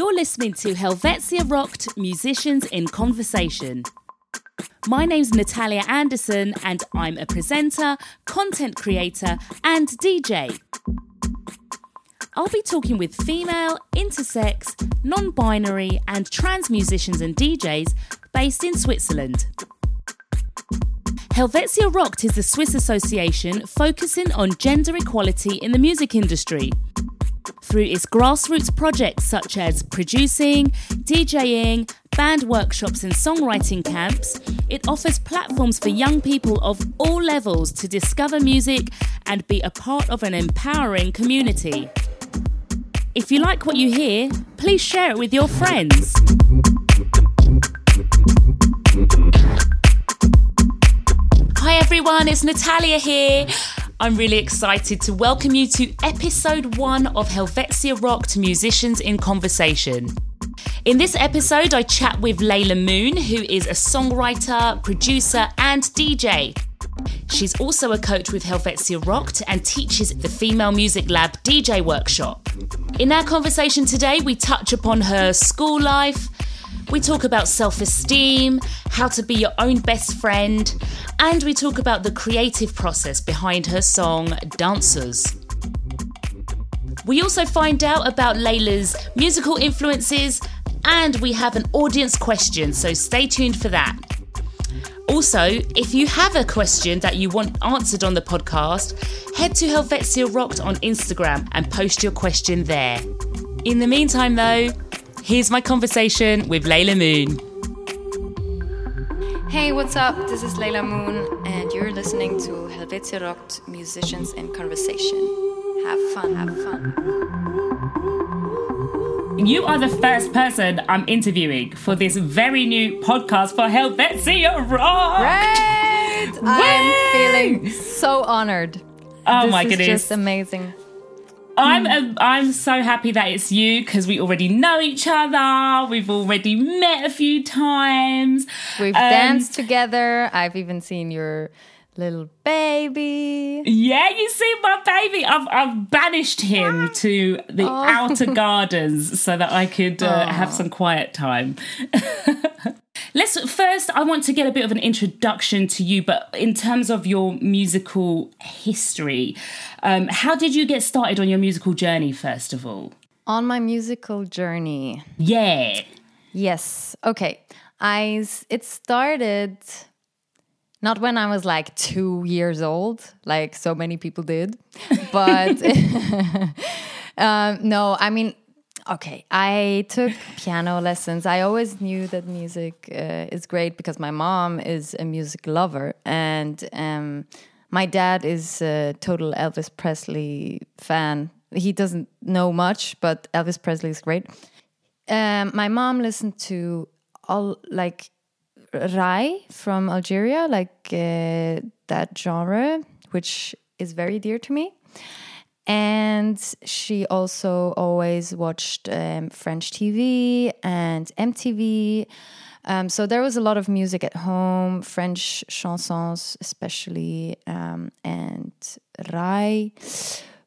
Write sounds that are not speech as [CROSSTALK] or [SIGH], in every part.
You're listening to Helvetia Rocked Musicians in Conversation. My name's Natalia Anderson, and I'm a presenter, content creator, and DJ. I'll be talking with female, intersex, non binary, and trans musicians and DJs based in Switzerland. Helvetia Rocked is the Swiss association focusing on gender equality in the music industry. Through its grassroots projects such as producing, DJing, band workshops, and songwriting camps, it offers platforms for young people of all levels to discover music and be a part of an empowering community. If you like what you hear, please share it with your friends. Hi everyone, it's Natalia here. I'm really excited to welcome you to episode one of Helvetia Rocked Musicians in Conversation. In this episode, I chat with Leila Moon, who is a songwriter, producer, and DJ. She's also a coach with Helvetia Rocked and teaches the Female Music Lab DJ workshop. In our conversation today, we touch upon her school life, we talk about self esteem, how to be your own best friend, and we talk about the creative process behind her song Dansoz. We also find out about Leila's musical influences, and we have an audience question, so stay tuned for that. Also, if you have a question that you want answered on the podcast, head to Helvetia Rocked on Instagram and post your question there. In the meantime, though, Here's my conversation with Leila Moon. Hey, what's up? This is Leila Moon, and you're listening to Helvetia Rocked Musicians in Conversation. Have fun, have fun. You are the first person I'm interviewing for this very new podcast for Helvetia Rock. Great! I'm feeling so honored. Oh this my goodness. just amazing. I'm uh, I'm so happy that it's you because we already know each other. We've already met a few times. We've Um, danced together. I've even seen your little baby. Yeah, you see my baby. I've I've banished him to the outer gardens so that I could uh, have some quiet time. [LAUGHS] Let's first. I want to get a bit of an introduction to you, but in terms of your musical history, um, how did you get started on your musical journey? First of all, On my musical journey. yeah, Yes. Okay. I it started not when I was like 2 years old like so many people did. But [LAUGHS] [LAUGHS] um, no, I mean okay, I took piano lessons. I always knew that music uh, is great because my mom is a music lover and um, my dad is a total Elvis Presley fan. He doesn't know much, but Elvis Presley is great. Um, my mom listened to all like Rai from Algeria, like uh, that genre, which is very dear to me. And she also always watched um, French TV and MTV. Um, so there was a lot of music at home, French chansons especially, um, and Rai.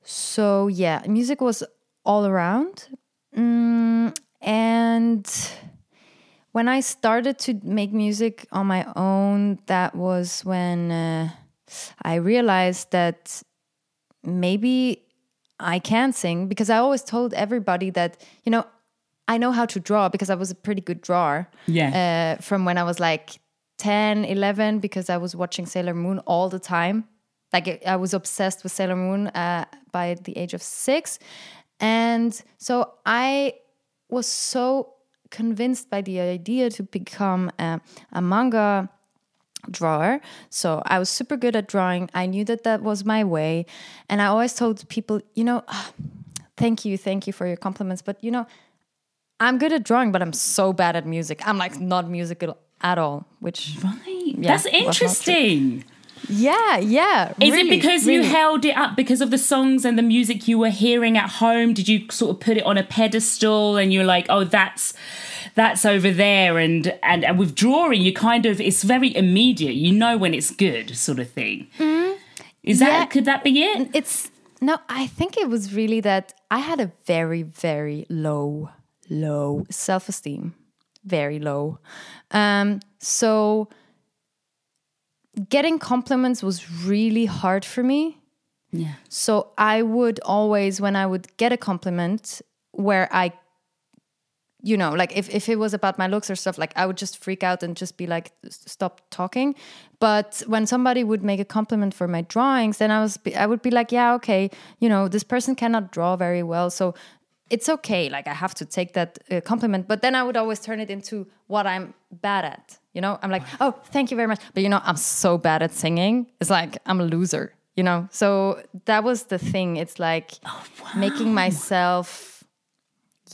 So yeah, music was all around. Mm, and when I started to make music on my own, that was when uh, I realized that maybe I can sing because I always told everybody that, you know, I know how to draw because I was a pretty good drawer yeah, uh, from when I was like 10, 11, because I was watching Sailor Moon all the time. Like I was obsessed with Sailor Moon uh, by the age of six. And so I was so convinced by the idea to become a, a manga drawer. So I was super good at drawing. I knew that that was my way. And I always told people, you know, "Ah, thank you, thank you for your compliments. But, you know, I'm good at drawing, but I'm so bad at music. I'm like not musical at all, which, right. That's not true. interesting. yeah, yeah. Is really, it because you held it up because of the songs and the music you were hearing at home? Did you sort of put it on a pedestal and you're like, oh, that's that's over there and and, and with drawing you kind of it's very immediate you know when it's good sort of thing is that Mm-hmm. Yeah. could that be it It's no, I think it was really that I had a very, very low low self esteem, very low. Um, so getting compliments was really hard for me. Yeah. So I would always, when I would get a compliment where I, you know, like if, if it was about my looks or stuff, like I would just freak out and just be like, stop talking. But when somebody would make a compliment for my drawings, then I was, I would be like, yeah, okay, you know, this person cannot draw very well. So it's okay. Like I have to take that uh, compliment. But then I would always turn it into what I'm bad at. You know, I'm like, oh, thank you very much. But you know, I'm so bad at singing. It's like I'm a loser you know so that was the thing it's like oh, wow. making myself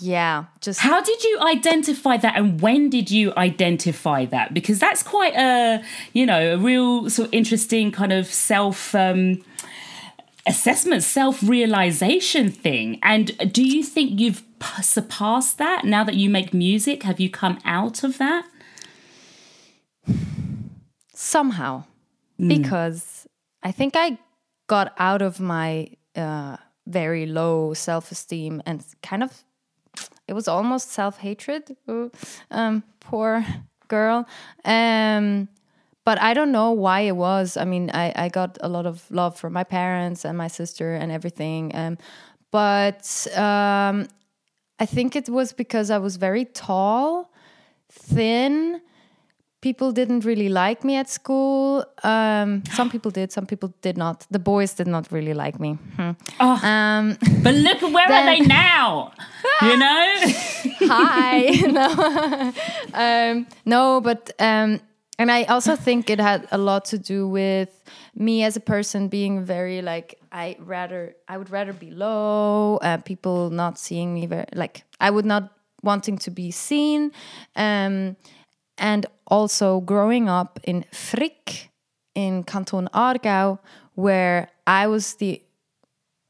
yeah just how did you identify that and when did you identify that? Because that's quite a you know a real sort of interesting kind of self um assessment self realization thing. And do you think you've surpassed that now that you make music? Have you come out of that? Somehow. Mm. because i think i got out of my uh, very low self esteem and kind of it was almost self hatred. Um, poor girl. Um, but I don't know why it was. I mean, I, I got a lot of love from my parents and my sister and everything. Um, but um, I think it was because I was very tall, thin, people didn't really like me at school. Um, some people did, some people did not. The boys did not really like me. Hmm. Oh, um, but look, where then, are they now? you [LAUGHS] know? Hi. [LAUGHS] no, um, no, but um, and I also think it had a lot to do with me as a person being very like I rather I would rather be low. Uh, people not seeing me very like I would not wanting to be seen. Um, and also growing up in Frick in Canton Aargau, where I was the,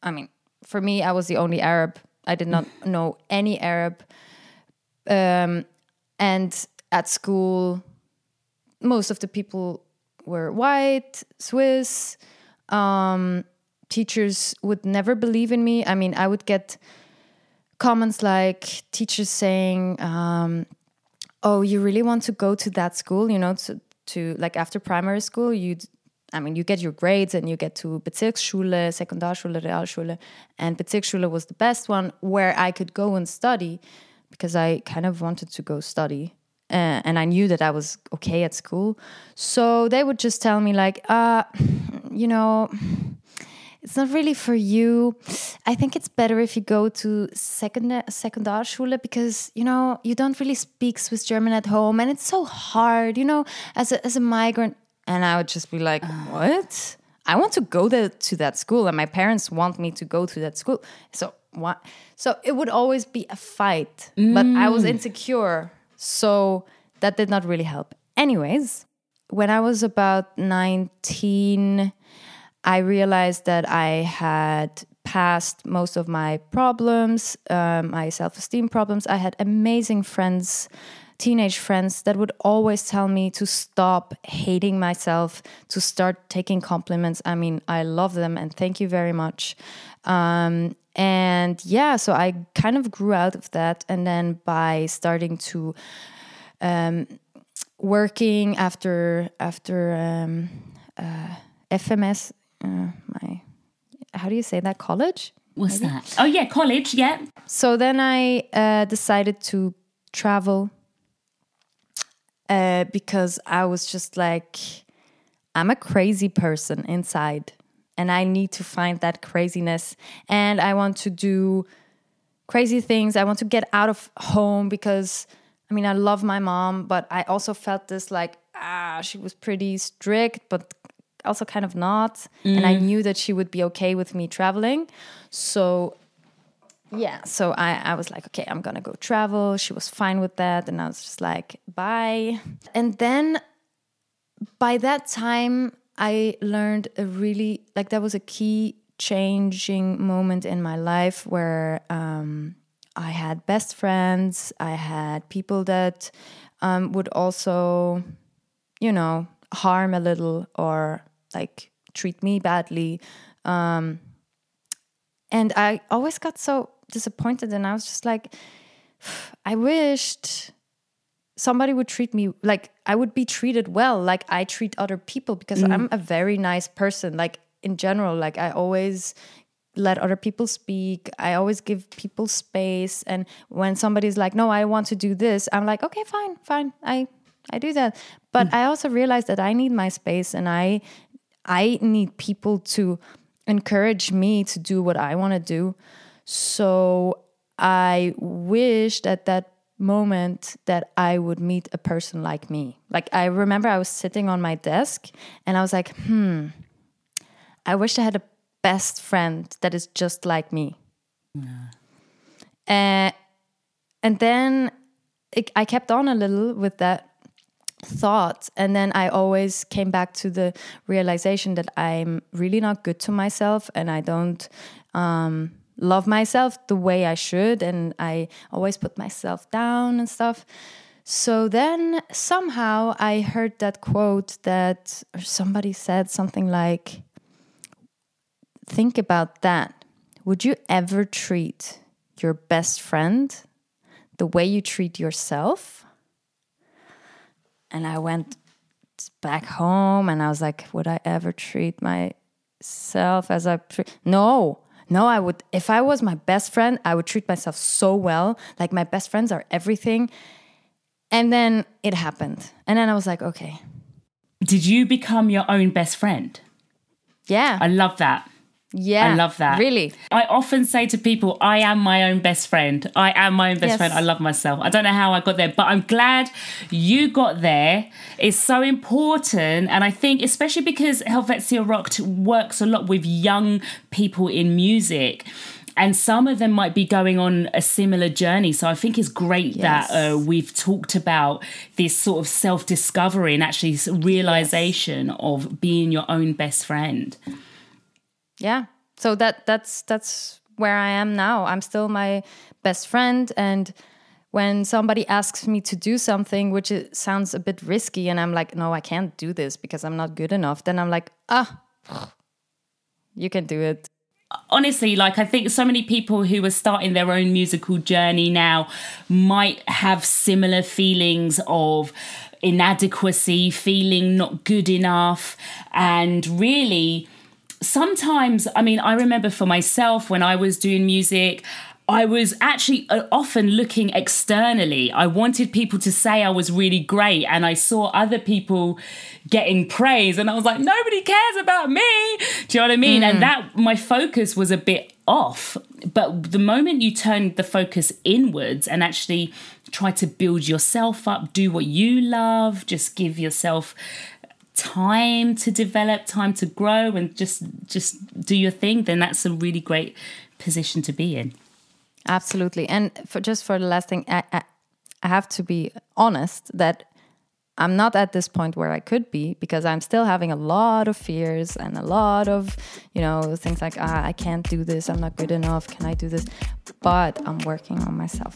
I mean, for me, I was the only Arab. I did not [LAUGHS] know any Arab. Um, and at school, most of the people were white, Swiss. Um, teachers would never believe in me. I mean, I would get comments like teachers saying, um, oh, you really want to go to that school, you know, to, to like after primary school, you I mean, you get your grades and you get to Bezirksschule, Sekundarschule, Realschule, and Bezirksschule was the best one where I could go and study because I kind of wanted to go study. Uh, and I knew that I was okay at school. So they would just tell me, like, uh, you know, it's not really for you. I think it's better if you go to second Sekundarschule because you know you don't really speak Swiss German at home, and it's so hard, you know, as a as a migrant. And I would just be like, what? I want to go there to that school, and my parents want me to go to that school. So what? So it would always be a fight, mm. but I was mm. insecure, so that did not really help. Anyways, when I was about nineteen. I realized that I had passed most of my problems, um, my self esteem problems. I had amazing friends, teenage friends, that would always tell me to stop hating myself, to start taking compliments. I mean, I love them and thank you very much. Um, and yeah, so I kind of grew out of that. And then by starting to, um, working after after um, uh, FMS uh, my how do you say that? College? What's maybe? that? Oh yeah college yeah. So then i uh, decided to travel uh, because i was just like i'm a crazy person inside and i need to find that craziness and i want to do crazy things. I want to get out of home because i mean i love my mom but i also felt this like ah she was pretty strict but also kind of not. Mm. And I mm. knew that she would be okay with me traveling. So yeah, so I, I was like, okay, I'm gonna go travel. She was fine with that. And I was just like, bye. And then by that time, I learned a really, like, that was a key changing moment in my life where um, I had best friends, I had people that um, would also, you know, harm a little or like treat me badly. Um, and I always got so disappointed, and I was just like, I wished somebody would treat me like I would be treated well, like I treat other people, because I'm a very nice person. Like in general, like I always let other people speak. I always give people space. And when somebody's like, no, I want to do this, I'm like, okay, fine, fine. I I do that. But I also realized that I need my space and I I need people to encourage me to do what I want to do. So I wished at that moment that I would meet a person like me. Like I remember I was sitting on my desk and I was like, hmm, I wish I had a best friend that is just like me. Uh, and then it, I kept on a little with that thought and then i always came back to the realization that i'm really not good to myself and i don't um, love myself the way i should. And i always put myself down and stuff. So then somehow i heard that quote that somebody said something like think about that. Would you ever treat your best friend the way you treat yourself and I went back home and I was like, would I ever treat myself as I treat? No, no, I would. If I was my best friend, I would treat myself so well. Like my best friends are everything. And then it happened. And then I was like, okay. Did you become your own best friend? Yeah. I love that. Yeah. I love that. Really. I often say to people, I am my own best friend. I am my own best Yes. friend. I love myself. I don't know how I got there, but I'm glad you got there. It's so important. And I think, especially because Helvetia Rocked works a lot with young people in music. And some of them might be going on a similar journey. So I think it's great that uh, we've talked about this sort of self discovery and actually realization of being your own best friend. Yeah. So that that's that's where i am now. I'm still my best friend. And when somebody asks me to do something which it sounds a bit risky and i'm like no i can't do this because i'm not good enough then i'm like ah you can do it. Honestly, like I think so many people who are starting their own musical journey now might have similar feelings of inadequacy, feeling not good enough, and really sometimes, I mean, I remember for myself when I was doing music. I was actually uh, often looking externally. I wanted people to say I was really great, and I saw other people getting praise, and I was like, nobody cares about me. Do you know what I mean? And that my focus was a bit off. But the moment you turn the focus inwards and actually try to build yourself up, do what you love, just give yourself time to develop, time to grow, and just just do your thing, then that's a really great position to be in. Absolutely. And for just for the last thing, I, I, I have to be honest that I'm not at this point where I could be because I'm still having a lot of fears and a lot of, you know, things like, ah, I can't do this. I'm not good enough. Can I do this? But I'm working on myself.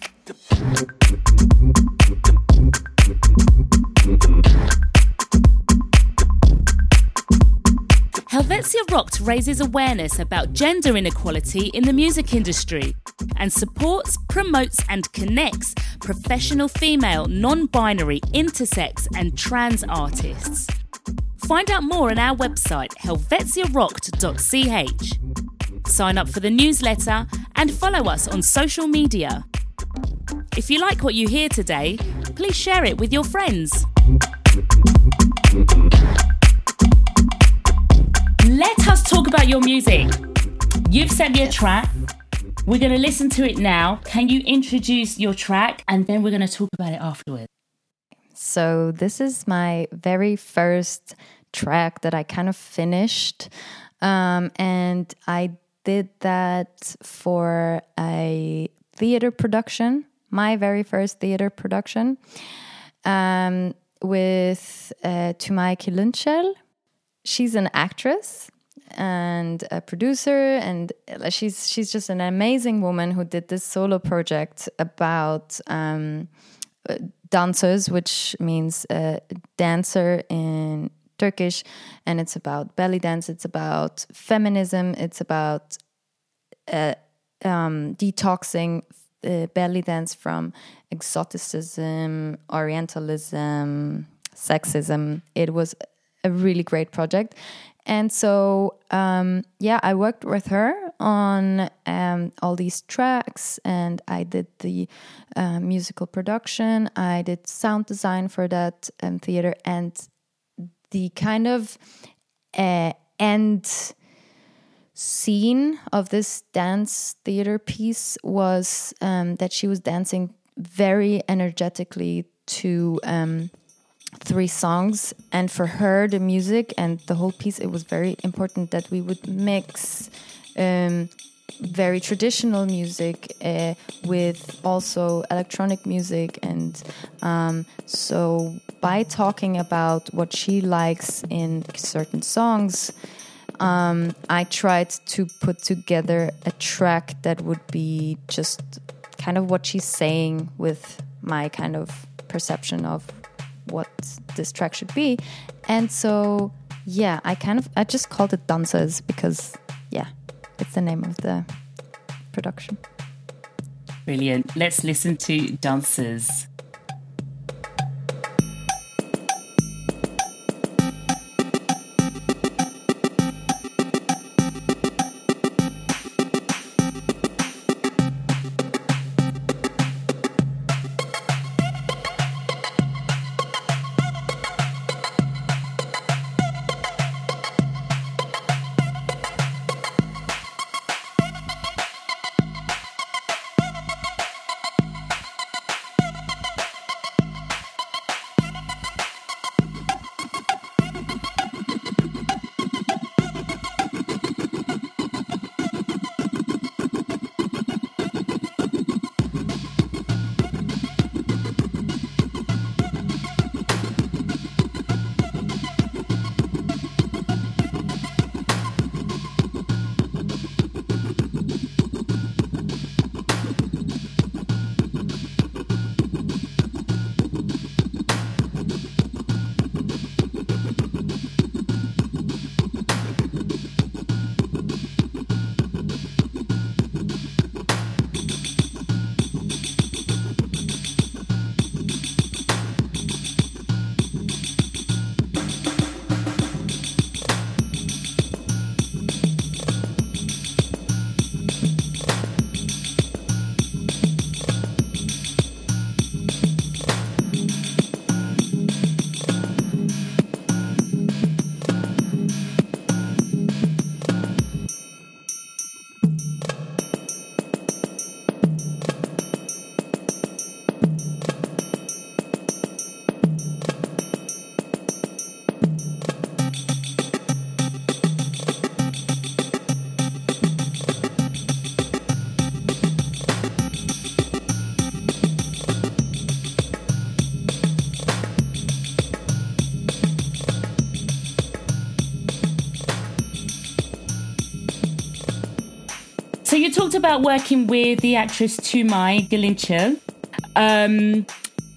Helvetia Rocked raises awareness about gender inequality in the music industry and supports, promotes, and connects professional female, non binary, intersex, and trans artists. Find out more on our website, helvetiarocked.ch. Sign up for the newsletter and follow us on social media. If you like what you hear today, please share it with your friends. About your music. You've sent me a track. We're going to listen to it now. Can you introduce your track? And then we're going to talk about it afterwards. So this is my very first track that I kind of finished, um, and I did that for a theater production, my very first theater production, um, with uh, Tümay Kilincel. She's an actress and a producer and she's she's just an amazing woman who did this solo project about um, uh, Dansoz, which means uh, dancer in Turkish, and it's about belly dance. It's about feminism. It's about uh, um, detoxing the belly dance from exoticism, Orientalism, sexism. It was a really great project. And so, um, yeah, I worked with her on um, all these tracks and I did the uh, musical production. I did sound design for that um, theater and the kind of uh, end scene of this dance theater piece was um, that she was dancing very energetically to um, three songs and for her the music and the whole piece it was very important that we would mix um, very traditional music uh, with also electronic music. And um, so by talking about what she likes in certain songs um, i tried to put together a track that would be just kind of what she's saying with my kind of perception of what this track should be. And so, yeah, I kind of I just called it Dansoz because yeah, it's the name of the production. Brilliant. Let's listen to Dansoz. About working with the actress Tümay Kilincel. Um,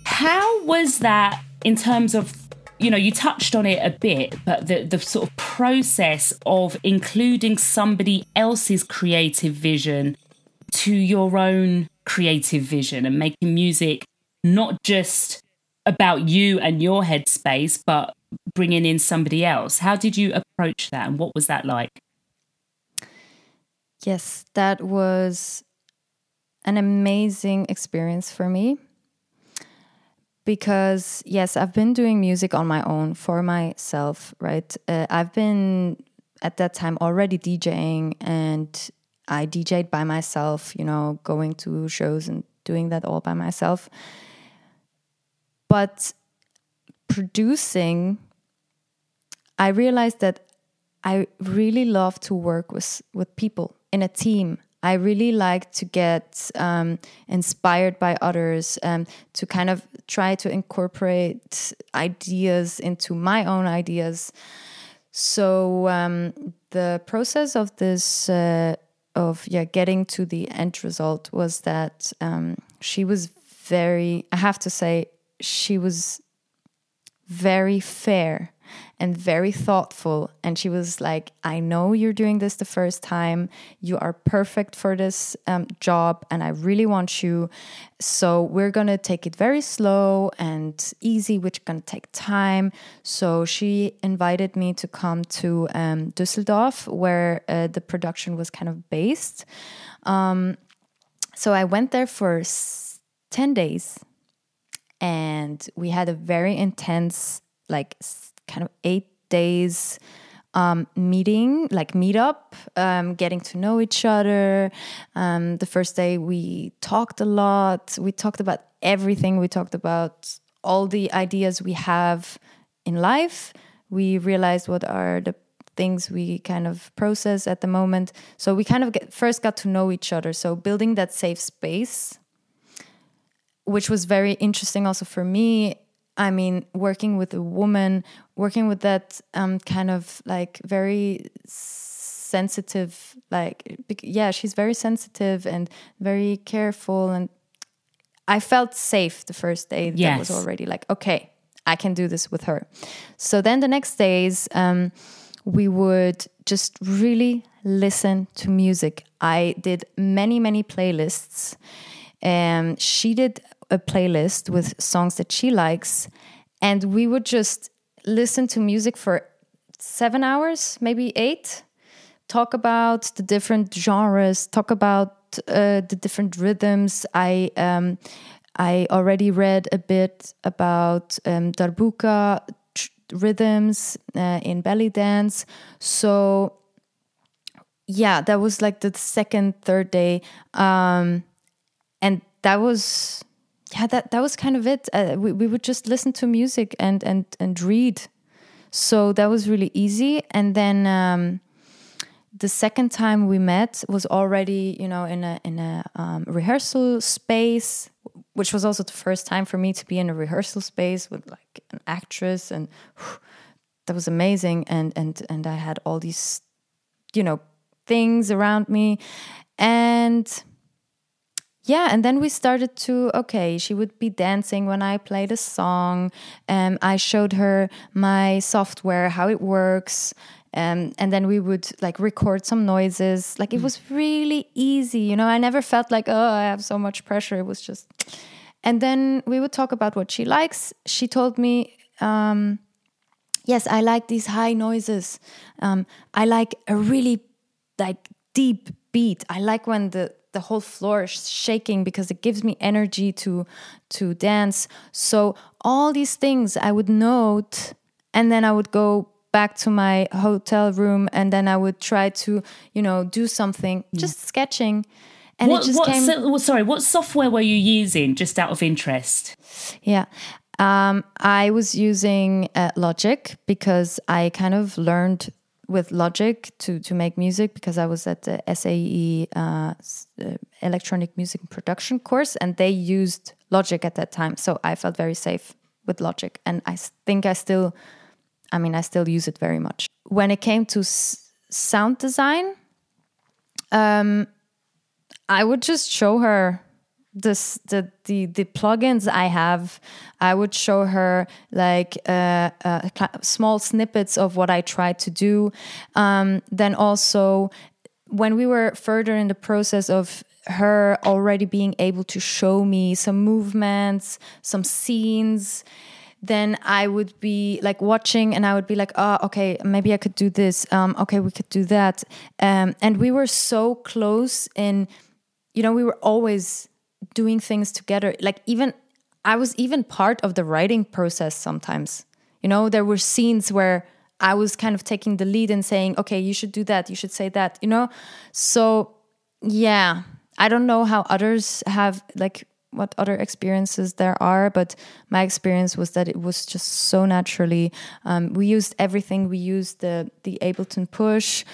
how was that in terms of, you know, you touched on it a bit, but the, the sort of process of including somebody else's creative vision to your own creative vision and making music not just about you and your headspace, but bringing in somebody else. How did you approach that and what was that like? Yes, that was an amazing experience for me. Because, yes, I've been doing music on my own for myself, right? Uh, I've been at that time already DJing and I DJed by myself, you know, going to shows and doing that all by myself. But producing, I realized that I really love to work with, with people in a team. I really like to get um, inspired by others, um, to kind of try to incorporate ideas into my own ideas. So um, the process of this, uh, of yeah, getting to the end result was that um, she was very. I have to say, she was very fair and very thoughtful. And she was like, I know you're doing this the first time. You are perfect for this um, job, and I really want you. So we're going to take it very slow and easy, which going to take time. So she invited me to come to um, Düsseldorf, where uh, the production was kind of based. Um, so I went there for 10 days and we had a very intense like kind of eight days um, meeting, like meetup, um, getting to know each other. Um, the first day we talked a lot. We talked about everything. We talked about all the ideas we have in life. We realized what are the things we kind of process at the moment. So we kind of get, first got to know each other. So building that safe space, which was very interesting also for me. I mean, working with a woman, working with that um, kind of like very sensitive, like, yeah, she's very sensitive and very careful. And I felt safe the first day. Yes. That was already like, okay, I can do this with her. So then the next days, um, we would just really listen to music. I did many, many playlists. and she did a playlist with songs that she likes, and we would just listen to music for seven hours, maybe eight, talk about the different genres, talk about uh, the different rhythms. I um, I already read a bit about um, darbuka rhythms uh, in belly dance. So yeah, that was like the second, third day, um, and that was yeah, that that was kind of it. Uh, we we would just listen to music and and and read. So that was really easy, and then. Um, the second time we met was already, you know, in a in a um, rehearsal space which was also the first time for me to be in a rehearsal space with like an actress and whew, that was amazing and and and I had all these you know things around me and yeah and then we started to okay she would be dancing when i played a song and i showed her my software how it works um, and then we would like record some noises. Like it mm. was really easy you know? I never felt like oh i have so much pressure. It was just and then we would talk about what she likes. She told me um, yes i like these high noises. Um, i like a really like deep beat. I like when the the whole floor is shaking because it gives me energy to to dance so all these things i would note and then i would go back to my hotel room and then I would try to, you know, do something, mm. just sketching. And what, it just what, came. So, sorry, what software were you using just out of interest? Yeah. Um, I was using uh, Logic because I kind of learned with Logic to to make music because I was at the SAE uh, uh, electronic music production course and they used Logic at that time, so I felt very safe with Logic, and I think I still I mean, I still use it very much. When it came to sound design, um, I would just show her this the the the plugins I have. I would show her like uh, uh, small snippets of what I try to do. Um, then also, when we were further in the process of her already being able to show me some movements, some scenes then I would be like watching and I would be like, oh, okay, maybe I could do this. Um, okay, we could do that. Um, and we were so close in, you know, we were always doing things together. Like, even I was even part of the writing process sometimes. You know, there were scenes where I was kind of taking the lead and saying, okay, you should do that, you should say that, you know? So, yeah, I don't know how others have like what other experiences there are, but my experience was that it was just so naturally. Um, we used everything. We used the the Ableton Push.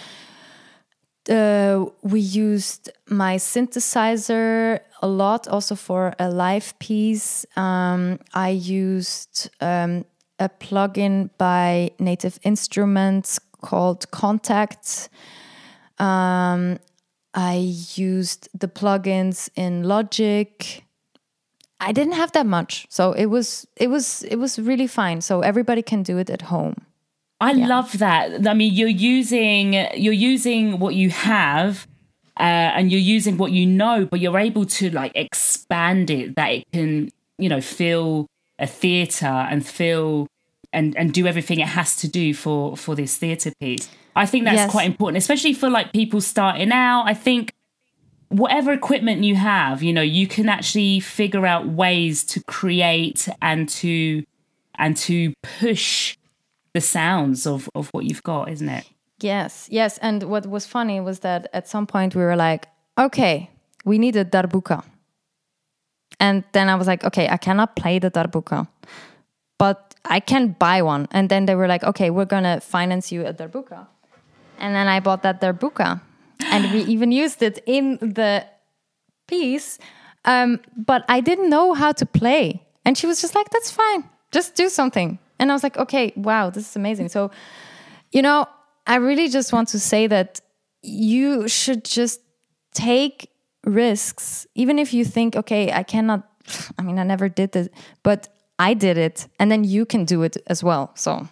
Uh, we used my synthesizer a lot, also for a live piece. Um, I used um, a plugin by Native Instruments called Kontakt. Um, I used the plugins in Logic. I didn't have that much, so it was it was it was really fine. So everybody can do it at home. I yeah. love that. I mean, you're using you're using what you have uh, and you're using what you know, but you're able to like expand it that it can, you know, feel a theatre and feel and and do everything it has to do for for this theatre piece. I think that's yes. quite important, especially for like people starting out. I think whatever equipment you have, you know, you can actually figure out ways to create and to and to push the sounds of of what you've got, isn't it? Yes, yes. And what was funny was that at some point we were like, okay, we need a darbuka. And then I was like, okay, I cannot play the darbuka, but I can buy one. And then they were like, okay, we're going to finance you a darbuka. And then I bought that darbuka. And we even used it in the piece. Um, but I didn't know how to play. And she was just like, that's fine, just do something. And I was like, okay, wow, this is amazing. So, you know, I really just want to say that you should just take risks, even if you think, okay, I cannot, [SIGHS] I mean, I never did it, but I did it, and then you can do it as well. So,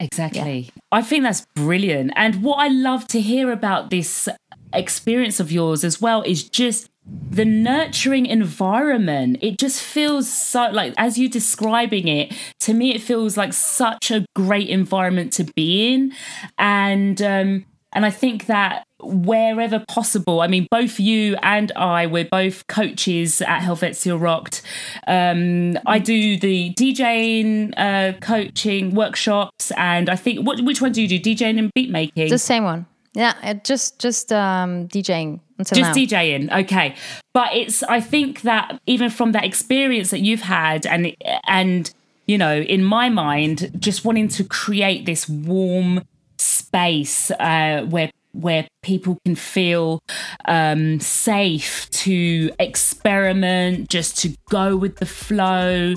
exactly. Yeah. I think that's brilliant. And what I love to hear about this experience of yours as well is just the nurturing environment it just feels so like as you describing it to me it feels like such a great environment to be in. And um and i think that wherever possible i mean both you and i we're both coaches at helvetia rocked. Um i do the djing uh coaching workshops and i think what which one do you do djing and beat making? The same one. Yeah just just um djing until just now. DJing, okay. But it's I think that even from that experience that you've had, and and you know, in my mind, just wanting to create this warm space uh, where where people can feel um, safe to experiment, just to go with the flow,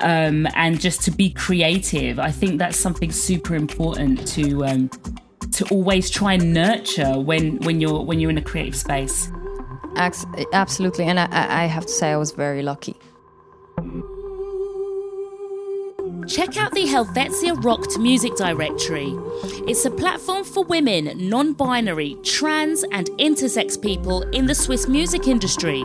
um, and just to be creative. I think that's something super important to um, to always try and nurture when when you're when you're in a creative space. Absolutely, and I, I have to say I was very lucky. Check out the Helvetia Rocked Music Directory. It's a platform for women, non binary, trans, and intersex people in the Swiss music industry.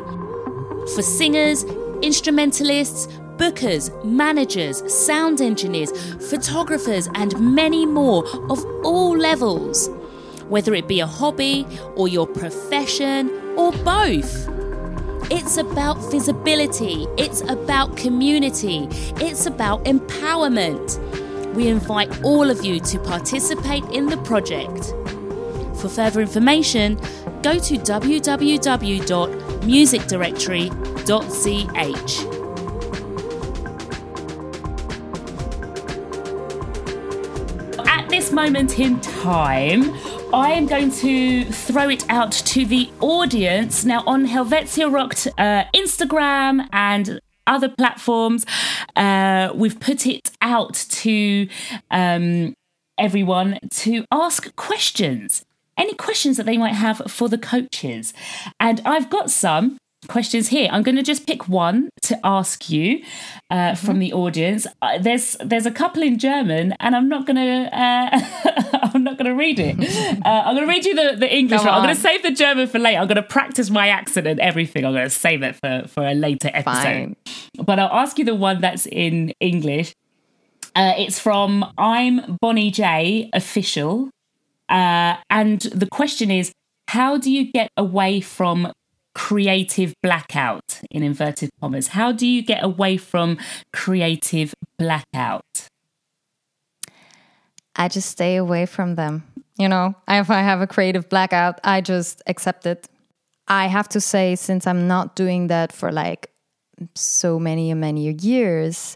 For singers, instrumentalists, bookers, managers, sound engineers, photographers, and many more of all levels. Whether it be a hobby or your profession or both. It's about visibility, it's about community, it's about empowerment. We invite all of you to participate in the project. For further information, go to www.musicdirectory.ch. moment in time, I am going to throw it out to the audience. Now, on Helvetia Rocked uh, Instagram and other platforms, uh, we've put it out to um, everyone to ask questions. Any questions that they might have for the coaches. And I've got some questions here. I'm going to just pick one to ask you uh, mm-hmm. from the audience. Uh, there's there's a couple in German, and I'm not going [LAUGHS] to [LAUGHS] uh, I'm not going to read it. Uh, I'm going to read you the the English. one. I'm going to save the German for later. I'm going to practice my accent and everything. I'm going to save it for for a later episode. Fine. But I'll ask you the one that's in English. Uh, it's from I'm Bonnie J official, uh, and the question is. How do you get away from creative blackout in inverted commas? How do you get away from creative blackout? I just stay away from them. You know, if I have a creative blackout, I just accept it. I have to say, since I'm not doing that for like so many, many years,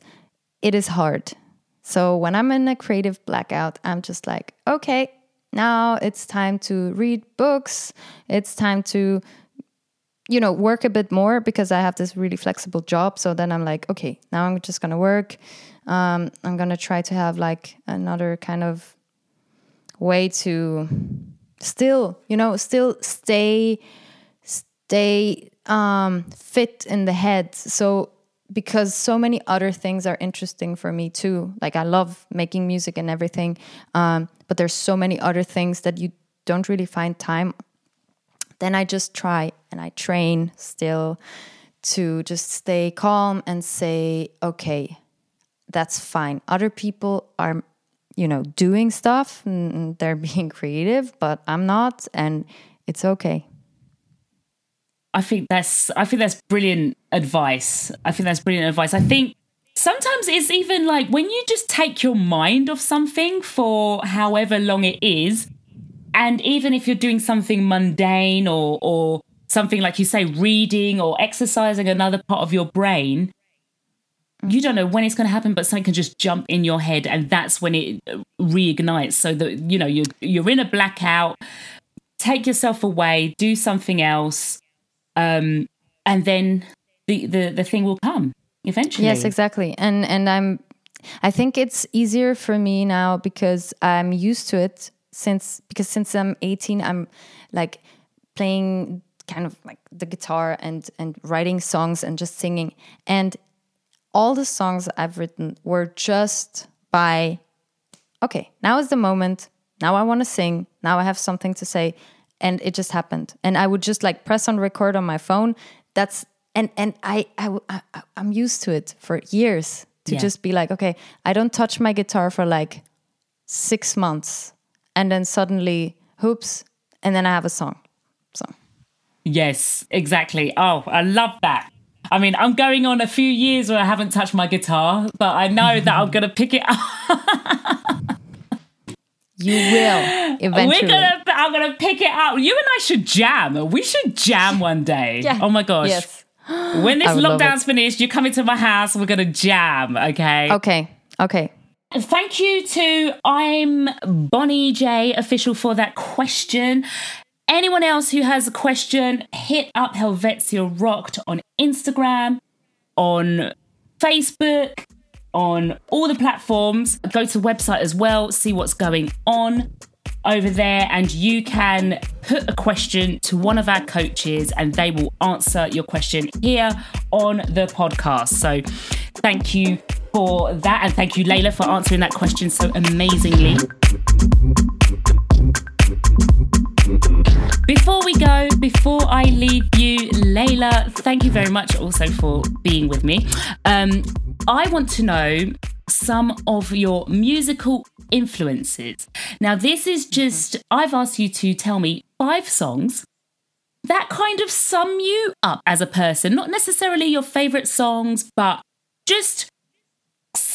it is hard. So when I'm in a creative blackout, I'm just like, okay, now it's time to read books. It's time to you know, work a bit more because I have this really flexible job. So then I'm like, okay, now I'm just gonna work. Um, I'm gonna try to have like another kind of way to still, you know, still stay stay um, fit in the head. So because so many other things are interesting for me too. Like I love making music and everything, um, but there's so many other things that you don't really find time. Then I just try and I train still to just stay calm and say, okay, that's fine. Other people are, you know, doing stuff and they're [LAUGHS] being creative, but I'm not, and it's okay. I think that's I think that's brilliant advice. I think that's brilliant advice. I think sometimes it's even like when you just take your mind off something for however long it is, and even if you're doing something mundane or or something like you say reading or exercising another part of your brain, you don't know when it's going to happen, but something can just jump in your head, and that's when it reignites. So that you know you're you're in a blackout. Take yourself away, do something else, um, and then the, the the thing will come eventually. Yes, exactly. And and I'm I think it's easier for me now because I'm used to it since because since I'm 18 I'm like playing kind of like the guitar and and writing songs and just singing and all the songs I've written were just by okay, now is the moment. Now I want to sing. Now I have something to say and it just happened and i would just like press on record on my phone that's and and i i, I i'm used to it for years to yeah. just be like okay i don't touch my guitar for like six months and then suddenly hoops and then i have a song so yes exactly oh i love that I mean, I'm going on a few years where I haven't touched my guitar, but I know that I'm going to pick it up. [LAUGHS] You will eventually. We're gonna. I'm gonna pick it up. You and I should jam. We should jam one day. [LAUGHS] yeah. Oh my gosh. Yes. [GASPS] When this lockdown's finished, you come into my house. We're gonna jam. Okay. Okay. Okay. Thank you to I'm Bonnie J official for that question. Anyone else who has a question, hit up Helvetia Rocked on Instagram, on Facebook, on all the platforms. Go to the website as well, see what's going on over there, and you can put a question to one of our coaches and they will answer your question here on the podcast. So, thank you for that, and thank you, Leila, for answering that question so amazingly. Before we go, before I leave you, Leila, thank you very much also for being with me. Um, I want to know some of your musical influences. Now, this is mm-hmm. just, I've asked you to tell me five songs that kind of sum you up as a person. Not necessarily your favorite songs, but just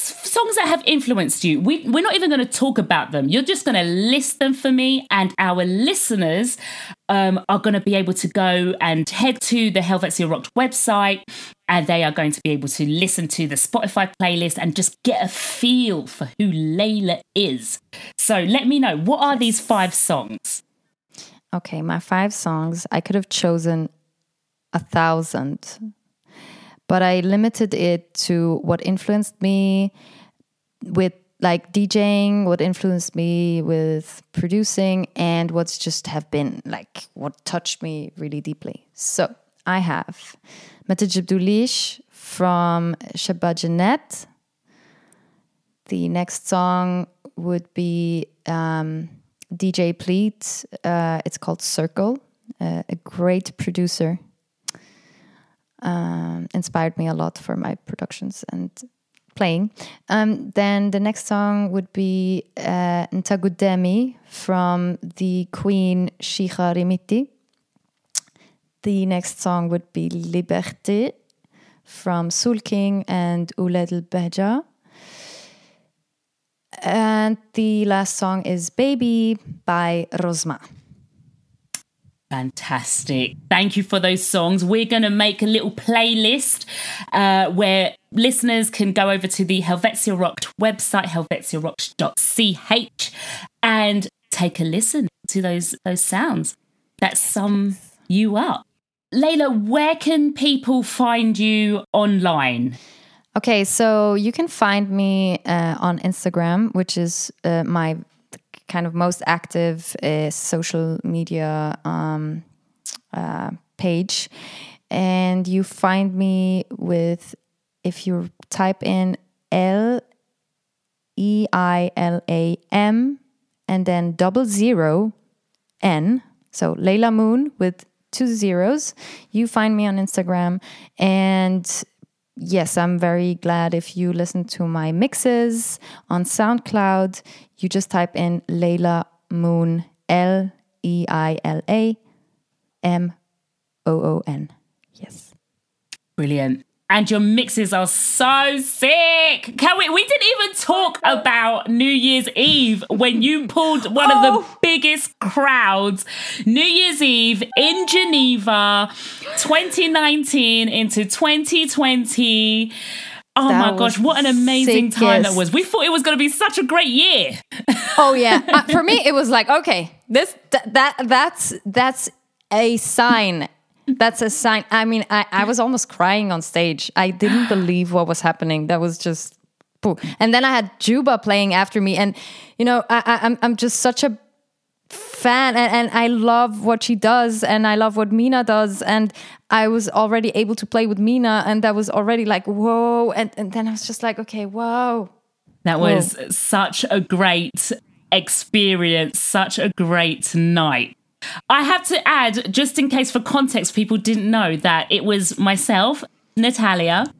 songs that have influenced you. We, we're not even going to talk about them. You're just going to list them for me, and our listeners um, are going to be able to go and head to the Helvetia Rocked website, and they are going to be able to listen to the Spotify playlist and just get a feel for who Leila is. So let me know what are these five songs? Okay, my five songs. I could have chosen a thousand but I limited it to what influenced me with like DJing, what influenced me with producing, and what's just have been like what touched me really deeply. So I have Mete from Shabbat Jeanette. The next song would be um, DJ Plead. Uh, it's called Circle, uh, a great producer um, inspired me a lot for my productions and playing. Um, then the next song would be uh, Ntagudemi from the Queen Cheikha Rimitti. The next song would be Liberté from Soolking and Ouled El Bahdja. And the last song is Baby by Rosma. Fantastic. Thank you for those songs. We're going to make a little playlist uh, where listeners can go over to the Helvetia Rocked website, helvetiarocked.ch, and take a listen to those, those sounds that sum you up. Leila, where can people find you online? Okay, so you can find me uh, on Instagram, which is uh, my kind of most active uh, social media um, uh, page, and you find me with if you type in L E I L A M and then double zero N, so Leila Moon with two zeros, you find me on Instagram. And yes, I'm very glad if you listen to my mixes on SoundCloud. You just type in Leila Moon, L E I L A M O O N. Yes. Brilliant. And your mixes are so sick. Can we? We didn't even talk about New Year's Eve when you pulled one of the Oh. biggest crowds. New Year's Eve in Geneva, 2019 into 2020. Oh That my gosh, what an amazing time that was. We thought it was going to be such a great year. [LAUGHS] Oh yeah. [LAUGHS] Uh, for me, it was like okay, this th- that that's that's a sign. That's a sign. I mean, I, I was almost crying on stage. I didn't [GASPS] believe what was happening. That was just, and then I had Juba playing after me, and you know, I, I, I'm I'm just such a fan and, and I love what she does and I love what Mina does and I was already able to play with Mina and that was already like whoa and, and then I was just like okay whoa That was such a great experience, such a great night. I have to add, just in case for context, people didn't know that it was myself, Natalia,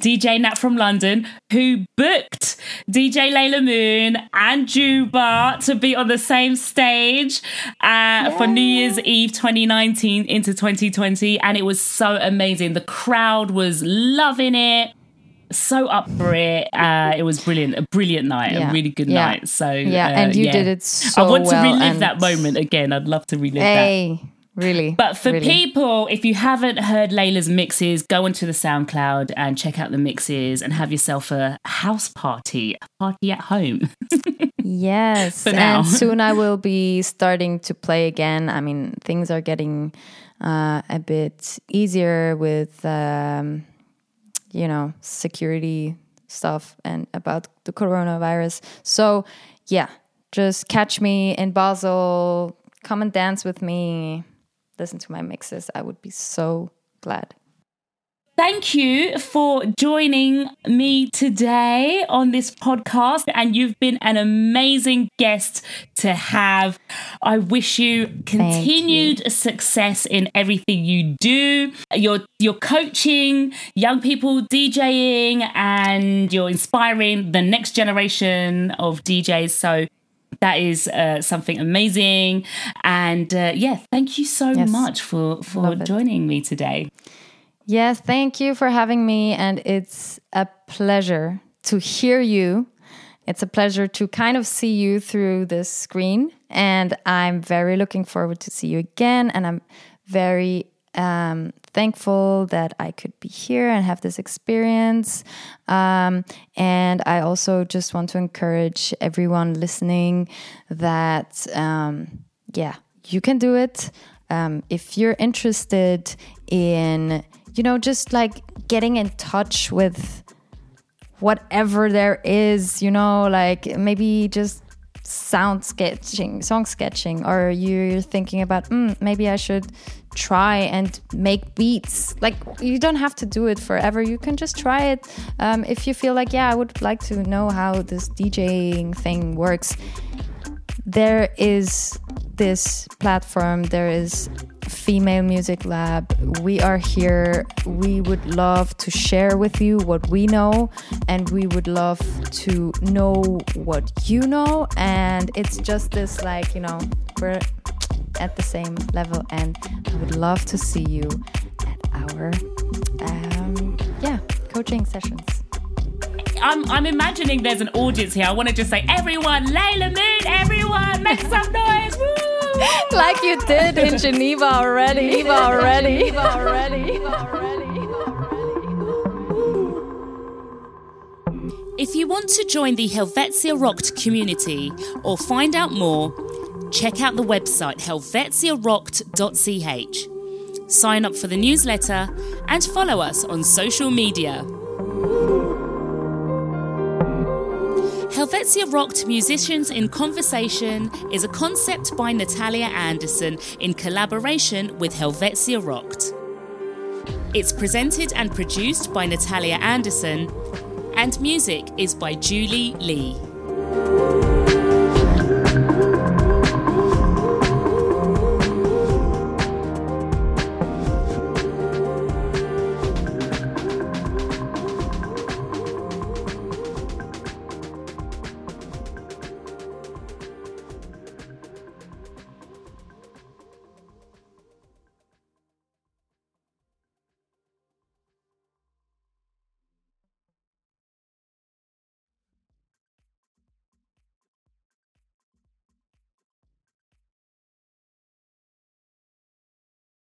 DJ Nat from London, who booked DJ Leila Moon and Juba to be on the same stage uh, for New Year's Eve 2019 into 2020. And it was so amazing. The crowd was loving it so up for it. Uh, it was brilliant, a brilliant night, Yeah. a really good Yeah. night. So Yeah, uh, and you yeah. did it so I want well to relive and- that moment again. I'd love to relive that. Really But for really. people, if you haven't heard Leila's mixes, go onto the SoundCloud and check out the mixes and have yourself a house party, a party at home. [LAUGHS] Yes, and soon I will be starting to play again. I mean, things are getting uh, a bit easier with, um, you know, security stuff and about the coronavirus. So, yeah, just catch me in Basel. Come and dance with me. Listen to my mixes. I would be so glad. Thank you for joining me today on this podcast. And you've been an amazing guest to have. I wish you continued success in everything you do. You're, you're coaching young people, DJing, and you're inspiring the next generation of DJs. So that is uh, something amazing. And uh, yeah, thank you so Yes. much for, for Love it. joining me today. Yes, thank you for having me. And it's a pleasure to hear you. It's a pleasure to kind of see you through this screen. And I'm very looking forward to see you again. And I'm very um, thankful that I could be here and have this experience. Um, and I also just want to encourage everyone listening that, um, yeah, you can do it. Um, if you're interested in, you know, just like getting in touch with whatever there is, you know, like maybe just sound sketching, song sketching, or you're thinking about, mm, maybe I should try and make beats. Like, you don't have to do it forever. You can just try it. Um, if you feel like, yeah, I would like to know how this DJing thing works, there is this platform, there is Female Music Lab. We are here. We would love to share with you what we know, and we would love to know what you know. And it's just this, like, you know, we're at the same level, and I would love to see you at our, um, yeah, coaching sessions. I'm, I'm imagining there's an audience here. I want to just say, everyone, Leila Moon, everyone, make [LAUGHS] some noise. Woo! like you did in Geneva already. [LAUGHS] Geneva already. already. If you want to join the Helvetia Rocked community or find out more, check out the website helvetiarocked.ch. Sign up for the newsletter and follow us on social media. Helvetia Rocked Musicians in Conversation is a concept by Natalia Anderson in collaboration with Helvetia Rocked. It's presented and produced by Natalia Anderson, and music is by Julie Lee.